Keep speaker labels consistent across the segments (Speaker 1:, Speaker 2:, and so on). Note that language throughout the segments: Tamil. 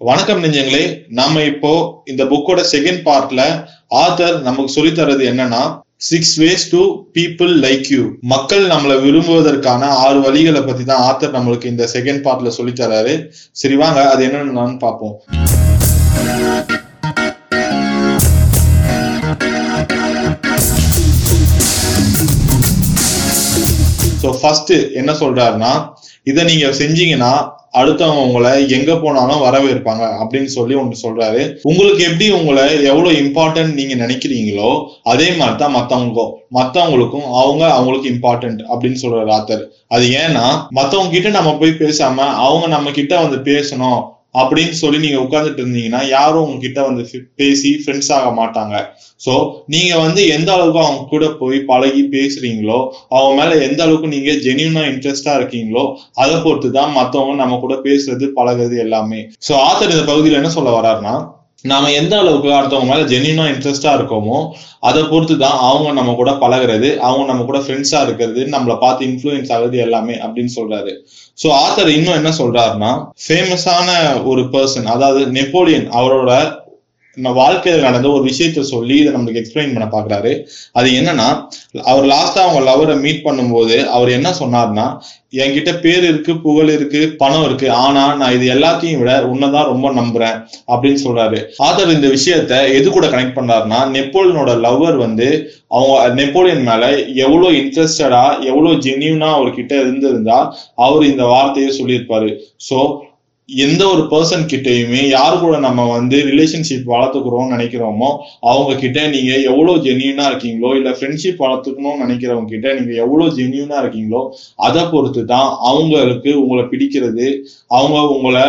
Speaker 1: வணக்கம் நெஞ்சங்களே நாம இப்போ இந்த புக்கோட செகண்ட் பார்ட்ல ஆத்தர் நமக்கு சொல்லித் தர்றது என்னன்னா six ways to people like you மக்கள் நம்மளை விரும்புவதற்கான ஆறு வழிகளை பத்தி தான் ஆத்தர் நம்மளுக்கு இந்த செகண்ட் பார்ட்ல சொல்லி தர்றாரு. சரி வாங்க அது என்னன்னு பார்ப்போம். ஸோ ஃபர்ஸ்ட் என்ன சொல்றாருன்னா இதை நீங்க செஞ்சீங்கன்னா அடுத்தவங்க உங்களை எங்க போனாலும் வரவேற்பாங்க அப்படின்னு சொல்லி ஒன்று சொல்றாரு. உங்களுக்கு எப்படி உங்களை எவ்வளவு இம்பார்ட்டன்ட் நீங்க நினைக்கிறீங்களோ அதே மாதிரி தான் மத்தவங்களுக்கும் மத்தவங்களுக்கும் அவங்க அவங்களுக்கு இம்பார்ட்டன்ட் அப்படின்னு சொல்றாரு ஆத்தர் அது ஏன்னா மத்தவங்க கிட்ட நம்ம போய் பேசாம அவங்க நம்ம கிட்ட வந்து பேசணும் அப்படின்னு சொல்லி நீங்க உட்கார்ந்துட்டு இருந்தீங்கன்னா யாரும் உங்ககிட்ட வந்து பேசி ஃப்ரெண்ட்ஸ் ஆக மாட்டாங்க. சோ நீங்க வந்து எந்த அளவுக்கு அவங்க கூட போய் பழகி பேசுறீங்களோ அவங்க மேல எந்த அளவுக்கு நீங்க ஜெனியூனா இன்ட்ரெஸ்டா இருக்கீங்களோ அதை பொறுத்து தான் மத்தவங்க நம்ம கூட பேசுறது பழகுறது எல்லாமே. சோ ஆத்தர் இந்த பகுதியில என்ன சொல்ல வர்றாருன்னா நாம எந்த அளவுக்கு அடுத்தவங்க மேல ஜென்யூனா இன்ட்ரெஸ்டா இருக்கோமோ அதை பொறுத்து தான் அவங்க நம்ம கூட பழகுறது அவங்க நம்ம கூட ஃப்ரெண்ட்ஸா இருக்கிறது நம்மளை பார்த்து இன்ஃபுளுயன்ஸ் ஆகுது எல்லாமே அப்படின்னு சொல்றாரு. ஸோ ஆத்தர் இன்னும் என்ன சொல்றாருன்னா ஃபேமஸான ஒரு பர்சன் அதாவது நெப்போலியன் அவரோட வாழ்க்கையில் நடந்த ஒரு விஷயத்த சொல்லி இதை நம்மளுக்கு எக்ஸ்பிளைன் பண்ண பாக்குறாரு. அது என்னன்னா அவர் லாஸ்டா அவங்க லவரை மீட் பண்ணும்போது அவர் என்ன சொன்னார்னா என்கிட்ட பேர் இருக்கு புகழ் இருக்கு பணம் இருக்கு. ஆனா நான் இது எல்லாத்தையும் விட உன்னதான் ரொம்ப நம்புறேன். அப்படின்னு சொல்றாரு. ஆதர் இந்த விஷயத்த எது கூட கனெக்ட் பண்றாருன்னா நெப்போலியனோட லவ்வர் வந்து அவங்க நெப்போலியன் மேல எவ்வளவு இன்ட்ரெஸ்டடா எவ்வளவு ஜென்யூனா அவர்கிட்ட இருந்திருந்தா அவர் இந்த வார்த்தையை சொல்லியிருப்பாரு. சோ எந்த ஒரு பர்சன் கிட்டயுமே யார் கூட நம்ம வந்து ரிலேஷன்ஷிப் வளர்த்துக்கிறோம்னு நினைக்கிறோமோ அவங்க கிட்ட நீங்க எவ்வளவு ஜென்யூனா இருக்கீங்களோ இல்ல ஃப்ரெண்ட்ஷிப் வளர்த்துக்கணும்னு நினைக்கிறவங்க கிட்ட நீங்க எவ்வளவு ஜென்யூனா இருக்கீங்களோ அதை பொறுத்து தான் அவங்களுக்கு உங்களை பிடிக்கிறது அவங்க உங்களை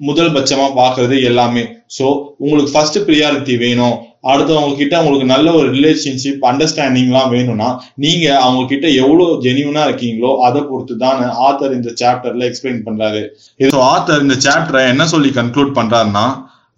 Speaker 1: முதல் பட்சமா பாக்குறது எல்லாமே. சோ உங்களுக்கு ஃபர்ஸ்ட் ப்ரியாரிட்டி வேணும். அடுத்தவங்க கிட்ட உங்களுக்கு நல்ல ஒரு ரிலேஷன்ஷிப் அண்டர்ஸ்டாண்டிங்லாம் வேணும்னா நீங்க அவங்க கிட்ட எவ்வளவு ஜெனியூனா இருக்கீங்களோ அதை பொறுத்து தான் ஆத்தர் இந்த சாப்டர்ல எக்ஸ்பிளைன் பண்றாரு. இது ஆத்தர் இந்த சாப்டரை என்ன சொல்லி கன்க்ளூட் பண்றாருன்னா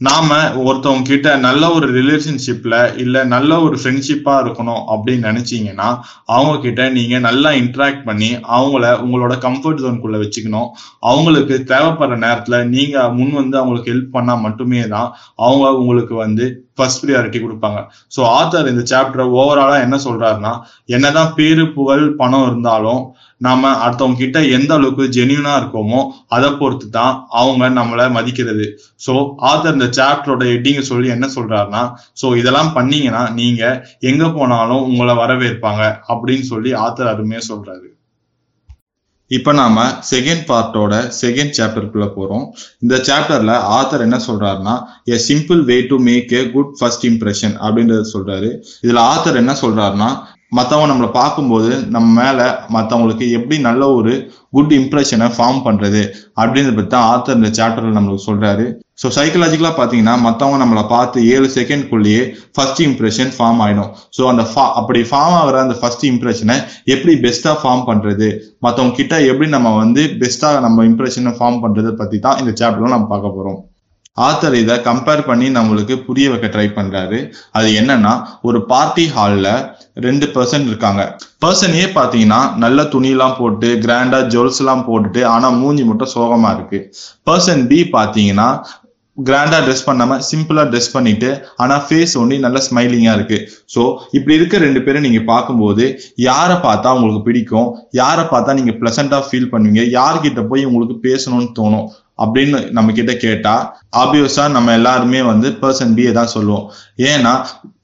Speaker 1: நாம ஒருத்தவங்க கிட்ட நல்ல ஒரு ரிலேஷன்ஷிப்ல இல்ல நல்ல ஒரு ஃப்ரெண்ட்ஷிப்பா இருக்கணும் அப்படின்னு நினைச்சீங்கன்னா அவங்க கிட்ட நீங்க நல்லா இன்ட்ராக்ட் பண்ணி அவங்கள உங்களோட கம்ஃபர்ட் ஜோனுக்குள்ள வச்சுக்கணும். அவங்களுக்கு தேவைப்படுற நேரத்துல நீங்க முன் வந்து அவங்களுக்கு ஹெல்ப் பண்ணா மட்டுமே தான் அவங்க உங்களுக்கு வந்து ஃபர்ஸ்ட் ப்ரியாரிட்டி கொடுப்பாங்க. ஸோ ஆத்தர் இந்த சாப்டர் ஓவராலா என்ன சொல்றாருன்னா என்னதான் பேரு புகழ் பணம் இருந்தாலும் நாம அடுத்தவங்க கிட்ட எந்த அளவுக்கு ஜெனியூனா இருக்கோமோ அதை பொறுத்து தான் அவங்க நம்மளை மதிக்கிறது. ஸோ ஆத்தர் இந்த சாப்டரோட எட்டிங்க சொல்லி என்ன சொல்றாருன்னா ஸோ இதெல்லாம் பண்ணீங்கன்னா நீங்க எங்க போனாலும் உங்களை வரவேற்பாங்க அப்படின்னு சொல்லி ஆத்தர் அருமையா சொல்றாரு. இப்ப நாம செகண்ட் பார்ட்டோட செகண்ட் சாப்டருக்குள்ள போறோம். இந்த சாப்டர்ல ஆத்தர் என்ன சொல்றாருன்னா a simple way to make a good first impression அப்படின்றத சொல்றாரு. இதுல ஆத்தர் என்ன சொல்றாருன்னா மற்றவங்க நம்மளை பார்க்கும்போது நம்ம மேலே மற்றவங்களுக்கு எப்படி நல்ல ஒரு குட் இம்ப்ரெஷனை ஃபார்ம் பண்ணுறது அப்படின்றத பற்றி தான் ஆத்தர் இந்த சாப்டரில் நம்மளுக்கு சொல்கிறாரு ஸோ சைக்கலாஜிக்கலாக பார்த்தீங்கன்னா மற்றவங்க நம்மளை பார்த்து ஏழு செகண்ட்குள்ளேயே ஃபர்ஸ்ட் இம்ப்ரெஷன் ஃபார்ம் ஆகிடும் ஸோ அந்த அப்படி ஃபார்ம் ஆகிற அந்த ஃபர்ஸ்ட் இம்ப்ரெஷனை எப்படி பெஸ்ட்டாக ஃபார்ம் பண்ணுறது மற்றவங்க கிட்ட எப்படி நம்ம வந்து பெஸ்ட்டாக நம்ம இம்ப்ரெஷனை ஃபார்ம் பண்ணுறதை பற்றி தான் இந்த சாப்டரில் நம்ம பார்க்க போகிறோம் ஆத்தர் இதை கம்பேர் பண்ணி நம்மளுக்கு புரிய வைக்க ட்ரை பண்றாரு. அது என்னன்னா ஒரு பார்ட்டி ஹால்ல ரெண்டு பர்சன் இருக்காங்க. பர்சன் ஏ பாத்தீங்கன்னா நல்ல துணிலாம் போட்டு கிராண்டா ஜுவல்ஸ் எல்லாம் போட்டுட்டு ஆனா மூஞ்சி மட்டும் சோகமா இருக்கு. பர்சன் பி பாத்தீங்கன்னா கிராண்டா ட்ரெஸ் பண்ணாம சிம்பிளா ட்ரெஸ் பண்ணிட்டு ஆனா ஃபேஸ் ஒண்டி நல்ல ஸ்மைலிங்கா இருக்கு. ஸோ இப்படி இருக்க ரெண்டு பேரும் நீங்க பார்க்கும்போது யாரை பார்த்தா உங்களுக்கு பிடிக்கும்? யாரை பார்த்தா நீங்க பிளசண்டா ஃபீல் பண்ணுவீங்க? யார்கிட்ட போய் உங்களுக்கு பேசணும்னு தோணும்? அப்படின்னு நம்ம கிட்ட கேட்டா ஆப்வியஸா நம்ம எல்லாருமே வந்து பர்சன் பியை தான் சொல்லுவோம். ஏன்னா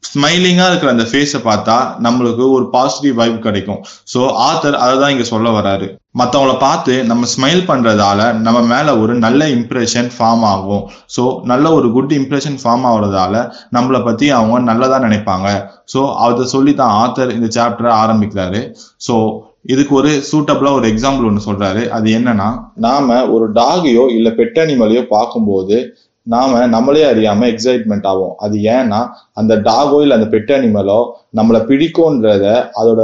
Speaker 1: ஸ்மைலிங்கா இருக்கிற அந்த ஃபேஸை பார்த்தா நம்மளுக்கு ஒரு பாசிட்டிவ் வைப் கிடைக்கும். ஸோ ஆத்தர் அதை தான் இங்க சொல்ல வராரு மற்றவங்கள பார்த்து நம்ம ஸ்மைல் பண்றதால நம்ம மேல ஒரு நல்ல இம்ப்ரெஷன் ஃபார்ம் ஆகும். ஸோ நல்ல ஒரு குட் இம்ப்ரெஷன் ஃபார்ம் ஆகுறதால நம்மளை பத்தி அவங்க நல்லதா நினைப்பாங்க. ஸோ அதை சொல்லி தான் ஆத்தர் இந்த சாப்டரை ஆரம்பிக்கிறாரு. ஸோ இதுக்கு ஒரு சூட்டபிளா ஒரு எக்ஸாம்பிள் ஒன்று சொல்றாரு. அது என்னன்னா நாம ஒரு டாகையோ இல்ல பெட் அனிமலையோ பார்க்கும்போது நாம நம்மளே அறியாம எக்ஸைட்மெண்ட் ஆகும் அது ஏன்னா அந்த டாகோ இல்ல அந்த பெட் அனிமலோ நம்மளை பிடிக்கும்ன்றத அதோட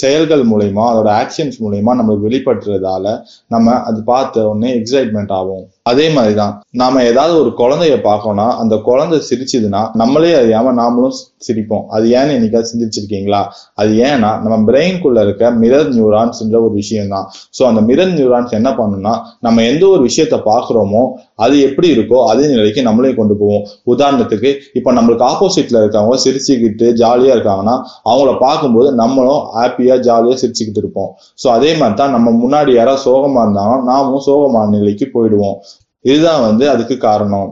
Speaker 1: செயல்கள் மூலயமா அதோட ஆக்ஷன்ஸ் மூலயமா நம்மளுக்கு வெளிப்படுத்துறதால நம்ம அது பார்த்த உடனே எக்ஸைட்மெண்ட் ஆகும் அதே மாதிரிதான். நாம ஏதாவது ஒரு குழந்தைய பார்க்கோம்னா அந்த குழந்தை சிரிச்சதுன்னா நம்மளே அறியாம நாமளும் சிரிப்போம்? அது ஏன்னு என்னைக்காவது சிந்திச்சிருக்கீங்களா? அது ஏன்னா நம்ம பிரெயின்குள்ள இருக்க மிரர் நியூரான்ஸ்ன்ற ஒரு விஷயம் தான் ஸோ அந்த மிரர் நியூரான்ஸ் என்ன பண்ணும்னா நம்ம எந்த ஒரு விஷயத்த பார்க்குறோமோ அது எப்படி இருக்கோ அதே நிலைக்கு நம்மளையும் கொண்டு போவோம். உதாரணத்துக்கு இப்போ நம்மளுக்கு ஆப்போசிட்ல இருக்கவங்க சிரிச்சுக்கிட்டு ஜாலியா இருக்காங்கன்னா அவங்கள பார்க்கும்போது நம்மளும் ஹாப்பியா ஜாலியா சிரிச்சுக்கிட்டு இருப்போம். ஸோ அதே மாதிரி தான் நம்ம முன்னாடி யாராவது சோகமா இருந்தாங்கன்னா நாமும் சோகமான நிலைக்கு போயிடுவோம். இதுதான் வந்து அதுக்கு காரணம்.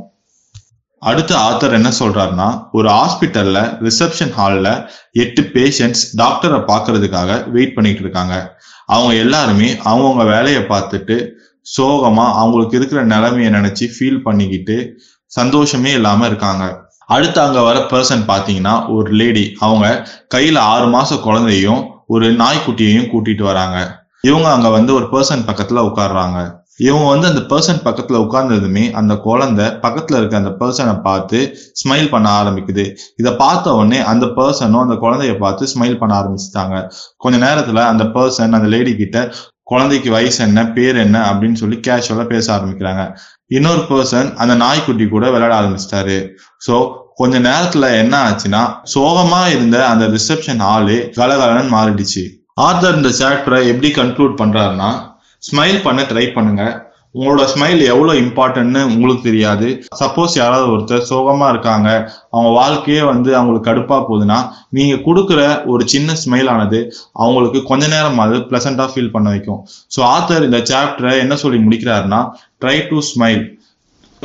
Speaker 1: அடுத்த ஆத்தர் என்ன சொல்றாருன்னா ஒரு ஹாஸ்பிட்டல்ல ரிசப்ஷன் ஹால்ல எட்டு பேஷண்ட்ஸ் டாக்டரை பார்க்கறதுக்காக வெயிட் பண்ணிட்டு இருக்காங்க. அவங்க எல்லாருமே அவங்கவுங்க வேலையை பார்த்துட்டு சோகமா அவங்களுக்கு இருக்கிற நிலைமையை நினைச்சு ஃபீல் பண்ணிக்கிட்டு சந்தோஷமே இல்லாம இருக்காங்க. அடுத்து அங்க வர பர்சன் பாத்தீங்கன்னா ஒரு லேடி அவங்க கையில ஆறு மாச குழந்தையும் ஒரு நாய்க்குட்டியையும் கூட்டிட்டு வராங்க. இவங்க அங்க வந்து ஒரு பர்சன் பக்கத்துல உட்கார்றாங்க. இவன் வந்து அந்த பர்சன் பக்கத்துல உட்கார்ந்ததுமே அந்த குழந்தை பக்கத்துல இருக்க அந்த பர்சனை பார்த்து ஸ்மைல் பண்ண ஆரம்பிக்குது. இதை பார்த்த உடனே அந்த பர்சனும் அந்த குழந்தைய பார்த்து ஸ்மைல் பண்ண ஆரம்பிச்சுட்டாங்க. கொஞ்ச நேரத்துல அந்த பர்சன் அந்த லேடி கிட்ட குழந்தைக்கு வயசு என்ன பேர் என்ன அப்படின்னு சொல்லி கேஷுவலா பேச ஆரம்பிக்கிறாங்க. இன்னொரு பர்சன் அந்த நாய்க்குட்டி கூட விளையாட ஆரம்பிச்சிட்டாரு. ஸோ கொஞ்ச நேரத்துல என்ன ஆச்சுன்னா சோகமா இருந்த அந்த ரிசப்ஷன் ஆளு கலகலன்னு மாறிடுச்சு. ஆர்தர் இந்த சாப்டரை எப்படி கன்க்ளூட் பண்றாருன்னா ஸ்மைல் பண்ண ட்ரை பண்ணுங்க. உங்களோட ஸ்மைல் எவ்வளோ இம்பார்ட்டன்ட்னு உங்களுக்கு தெரியாது. சப்போஸ் யாராவது ஒருத்தர் சோகமா இருக்காங்க. அவங்க வாழ்க்கையே வந்து அவங்களுக்கு கடுப்பா போகுதுன்னா நீங்க கொடுக்குற ஒரு சின்ன ஸ்மைல் ஆனது அவங்களுக்கு கொஞ்ச நேரமாவது பிளசண்டா ஃபீல் பண்ண வைக்கும். ஸோ ஆத்தர் இந்த சாப்டரை என்ன சொல்லி முடிக்கிறாருன்னா ட்ரை டு ஸ்மைல்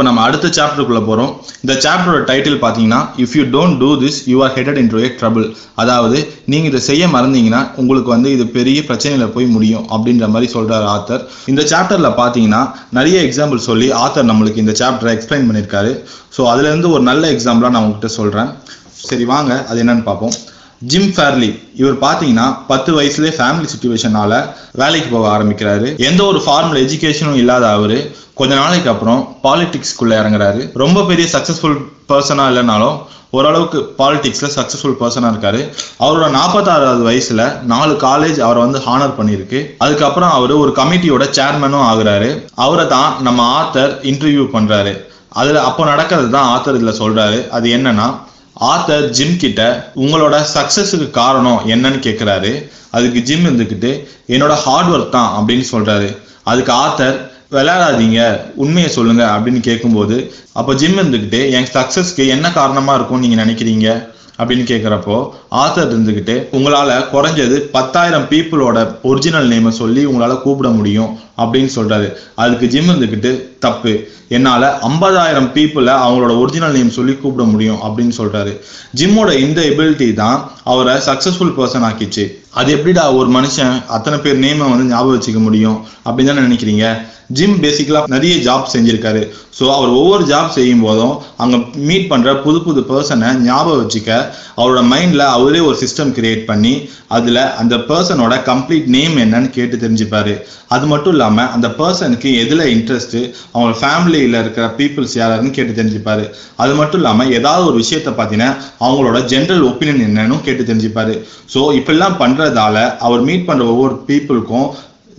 Speaker 1: இப்போ நம்ம அடுத்த சாப்டருக்குள்ளே போகிறோம் இந்த சாப்டரோட டைட்டில் பார்த்தீங்கன்னா if you don't do this you are headed in a trouble அதாவது நீங்கள் இதை செய்ய மறந்தீங்கன்னா உங்களுக்கு வந்து இது பெரிய பிரச்சனையில் போய் முடியும் அப்படின்ற மாதிரி சொல்கிறார் ஆத்தர். இந்த சாப்டரில் பார்த்தீங்கன்னா நிறைய எக்ஸாம்பிள் சொல்லி ஆத்தர் நம்மளுக்கு இந்த சாப்டரை எக்ஸ்பிளைன் பண்ணியிருக்காரு ஸோ அதுலேருந்து ஒரு நல்ல எக்ஸாம்பிளாக நான் உங்ககிட்ட சொல்கிறேன் சரி வாங்க அது என்னன்னு பார்ப்போம் ஜிம் ஃபேர்லி இவர் பார்த்தீங்கன்னா பத்து வயசுலேயே ஃபேமிலி சுச்சுவேஷனால வேலைக்கு போக ஆரம்பிக்கிறாரு. எந்த ஒரு ஃபார்மல் எஜுகேஷனும் இல்லாத அவரு. கொஞ்ச நாளைக்கு அப்புறம் பாலிடிக்ஸ்குள்ள இறங்குறாரு. ரொம்ப பெரிய சக்சஸ்ஃபுல் பர்சனா இல்லைனாலும் ஓரளவுக்கு பாலிடிக்ஸ்ல சக்சஸ்ஃபுல் பர்சனா இருக்காரு. அவரோட நாற்பத்தாறாவது வயசுல நாலு காலேஜ் அவரை வந்து ஹானர் பண்ணியிருக்கு. அதுக்கப்புறம் அவர் ஒரு கமிட்டியோட சேர்மனும் ஆகுறாரு. அவரை தான் நம்ம ஆத்தர் இன்டர்வியூ பண்றாரு. அதுல அப்போ நடக்கிறது தான் ஆத்தர் இதுல சொல்றாரு. அது என்னன்னா ஆத்தர் ஜிம் கிட்ட உங்களோட சக்சஸுக்கு காரணம் என்னன்னு கேட்குறாரு அதுக்கு ஜிம் இருந்துக்கிட்டு என்னோட ஹார்ட் ஒர்க் தான் அப்படின்னு சொல்றாரு. அதுக்கு ஆத்தர் விளையாடாதீங்க உண்மையை சொல்லுங்க அப்படின்னு கேட்கும்போது அப்போ ஜிம் இருந்துக்கிட்டு என் சக்சஸ்க்கு என்ன காரணமா இருக்கும் நீங்க நினைக்கிறீங்க? அப்படின்னு கேட்குறப்போ ஆத்தர் இருந்துக்கிட்டு உங்களால குறைஞ்சது பத்தாயிரம் பீப்புளோட ஒரிஜினல் நேமை சொல்லி உங்களால கூப்பிட முடியும். அப்படின்னு சொல்றாரு. அதுக்கு ஜிம் இருந்துக்கிட்டு தப்பு. என்னால ஐம்பதாயிரம் பீப்புளை அவங்களோட ஒரிஜினல் நேம் சொல்லி கூப்பிட முடியும் அப்படின்னு சொல்றாரு. ஜிம்மோட இந்த எபிலிட்டி தான் அவரை சக்சஸ்ஃபுல் பர்சன் ஆக்கிச்சு. அது எப்படிடா ஒரு மனுஷன் அத்தனை பேர் நேமை வந்து ஞாபகம் வச்சுக்க முடியும் அப்படின்னு தானே நினைக்கிறீங்க? ஜிம் பேசிக்கலாக நிறைய ஜாப் செஞ்சிருக்காரு. ஸோ அவர் ஒவ்வொரு ஜாப் செய்யும் போதும் அங்கே மீட் பண்ணுற புது புது பர்சனை ஞாபகம் வச்சுக்க அவரோட மைண்டில் அவரே ஒரு சிஸ்டம் கிரியேட் பண்ணி அதில் அந்த பர்சனோட கம்ப்ளீட் நேம் என்னன்னு கேட்டு தெரிஞ்சுப்பாரு. அது மட்டும் இல்லாமல் அந்த பர்சனுக்கு எதில் இன்ட்ரெஸ்ட்டு அவங்க ஃபேமிலியில் இருக்கிற பீப்புள்ஸ் யாருன்னு கேட்டு தெரிஞ்சுப்பாரு. அது மட்டும் இல்லாமல் ஏதாவது ஒரு விஷயத்த பார்த்தீங்கன்னா அவங்களோட ஜென்ரல் ஒப்பீனியன் என்னன்னு கேட்டு தெரிஞ்சுப்பாரு. ஸோ இப்படிலாம் பண்ணுறதால அவர் மீட் பண்ணுற ஒவ்வொரு பீப்புளுக்கும்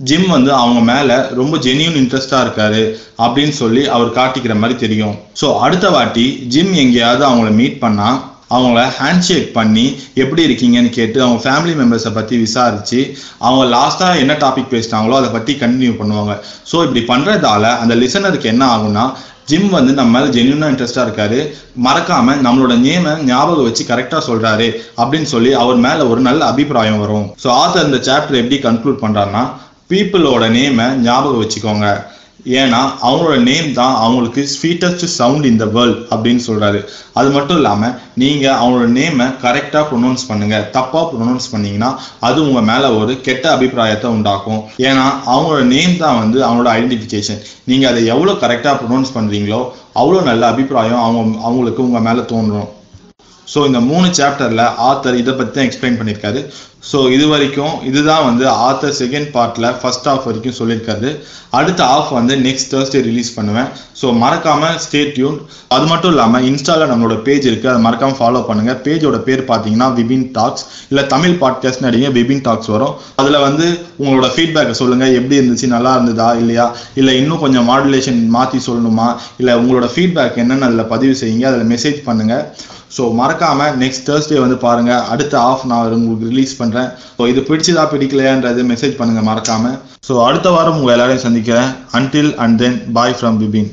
Speaker 1: ஜிம் வந்து அவங்க மேல ரொம்ப ஜெனியூன் இன்ட்ரெஸ்டா இருக்காரு அப்படின்னு சொல்லி அவர் காட்டிக்கிற மாதிரி தெரியும். ஸோ அடுத்த வாட்டி ஜிம் எங்கேயாவது அவங்கள மீட் பண்ணா அவங்கள ஹேண்ட் ஷேக் பண்ணி எப்படி இருக்கீங்கன்னு கேட்டு அவங்க ஃபேமிலி மெம்பர்ஸை பற்றி விசாரித்து அவங்க லாஸ்ட்டாக என்ன டாபிக் பேசிட்டாங்களோ அதை பற்றி கண்டினியூ பண்ணுவாங்க. ஸோ இப்படி பண்ணுறதால அந்த லிசனருக்கு என்ன ஆகும்னா ஜிம் வந்து நம்ம மேலே ஜென்யூனாக இன்ட்ரெஸ்டாக இருக்காரு. மறக்காம நம்மளோட நேமை ஞாபகம் வச்சு கரெக்டாக சொல்றாரு அப்படின்னு சொல்லி அவர் மேலே ஒரு நல்ல அபிப்பிராயம் வரும். ஸோ ஆத்தர் இந்த சாப்டர் எப்படி கன்க்ளூட் பண்ணுறாருன்னா பீப்புளோட நேமை ஞாபகம் வச்சுக்கோங்க. ஏன்னா அவங்களோட நேம் தான் அவங்களுக்கு sweetest sound in the world அப்படின்னு சொல்கிறாரு அது மட்டும் இல்லாமல் நீங்கள் அவங்களோட நேமை கரெக்டாக ப்ரொனவுன்ஸ் பண்ணுங்கள் தப்பாக ப்ரொனவுன்ஸ் பண்ணிங்கன்னா அது உங்கள் மேலே ஒரு கெட்ட அபிப்பிராயத்தை உண்டாக்கும். ஏன்னா அவங்களோட நேம் தான் வந்து அவங்களோட ஐடென்டிஃபிகேஷன் நீங்கள் அதை எவ்வளோ கரெக்டாக ப்ரொனவுன்ஸ் பண்ணுறீங்களோ அவ்வளோ நல்ல அபிப்பிராயம் அவங்க அவங்களுக்கு உங்கள் மேலே தோன்றும். ஸோ இந்த மூணு சாப்டர்ல ஆத்தர் இதை பற்றி தான் எக்ஸ்பிளைன் பண்ணியிருக்காரு. ஸோ இது வரைக்கும் இதுதான் வந்து ஆத்தர் செகண்ட் பார்ட்டில் ஃபர்ஸ்ட் ஆஃப் வரைக்கும் சொல்லியிருக்காரு. அடுத்த ஆஃப் வந்து நெக்ஸ்ட் தேர்ஸ்டே ரிலீஸ் பண்ணுவேன். ஸோ மறக்காமல் ஸ்டே டியூன் அது மட்டும் இல்லாமல் இன்ஸ்டாவில் நம்மளோட பேஜ் இருக்குது அதை மறக்காமல் ஃபாலோ பண்ணுங்கள் பேஜோட பேர் பார்த்தீங்கன்னா விபின் டாக்ஸ் இல்லை தமிழ் பாட்காஸ்ட்னு அடிங்க விபின் டாக்ஸ் வரும். அதில் வந்து உங்களோட ஃபீட்பேக்கை சொல்லுங்கள் எப்படி இருந்துச்சு நல்லா இருந்ததா இல்லையா? இல்லை இன்னும் கொஞ்சம் மாடுலேஷன் மாற்றி சொல்லணுமா? இல்லை உங்களோட ஃபீட்பேக் என்னென்னு அதில் பதிவு செய்யுங்க. அதில் மெசேஜ் பண்ணுங்கள் ஸோ மறக்காம நெக்ஸ்ட் தேர்ஸ்டே வந்து பாருங்க. அடுத்த ஆஃப் நான் உங்களுக்கு ரிலீஸ் பண்றேன். ஸோ இது பிடிச்சதா பிடிக்கலையான்றது மெசேஜ் பண்ணுங்க மறக்காம. ஸோ அடுத்த வாரம் உங்க எல்லாரையும் சந்திக்கிறேன். Until and then bye from Bipin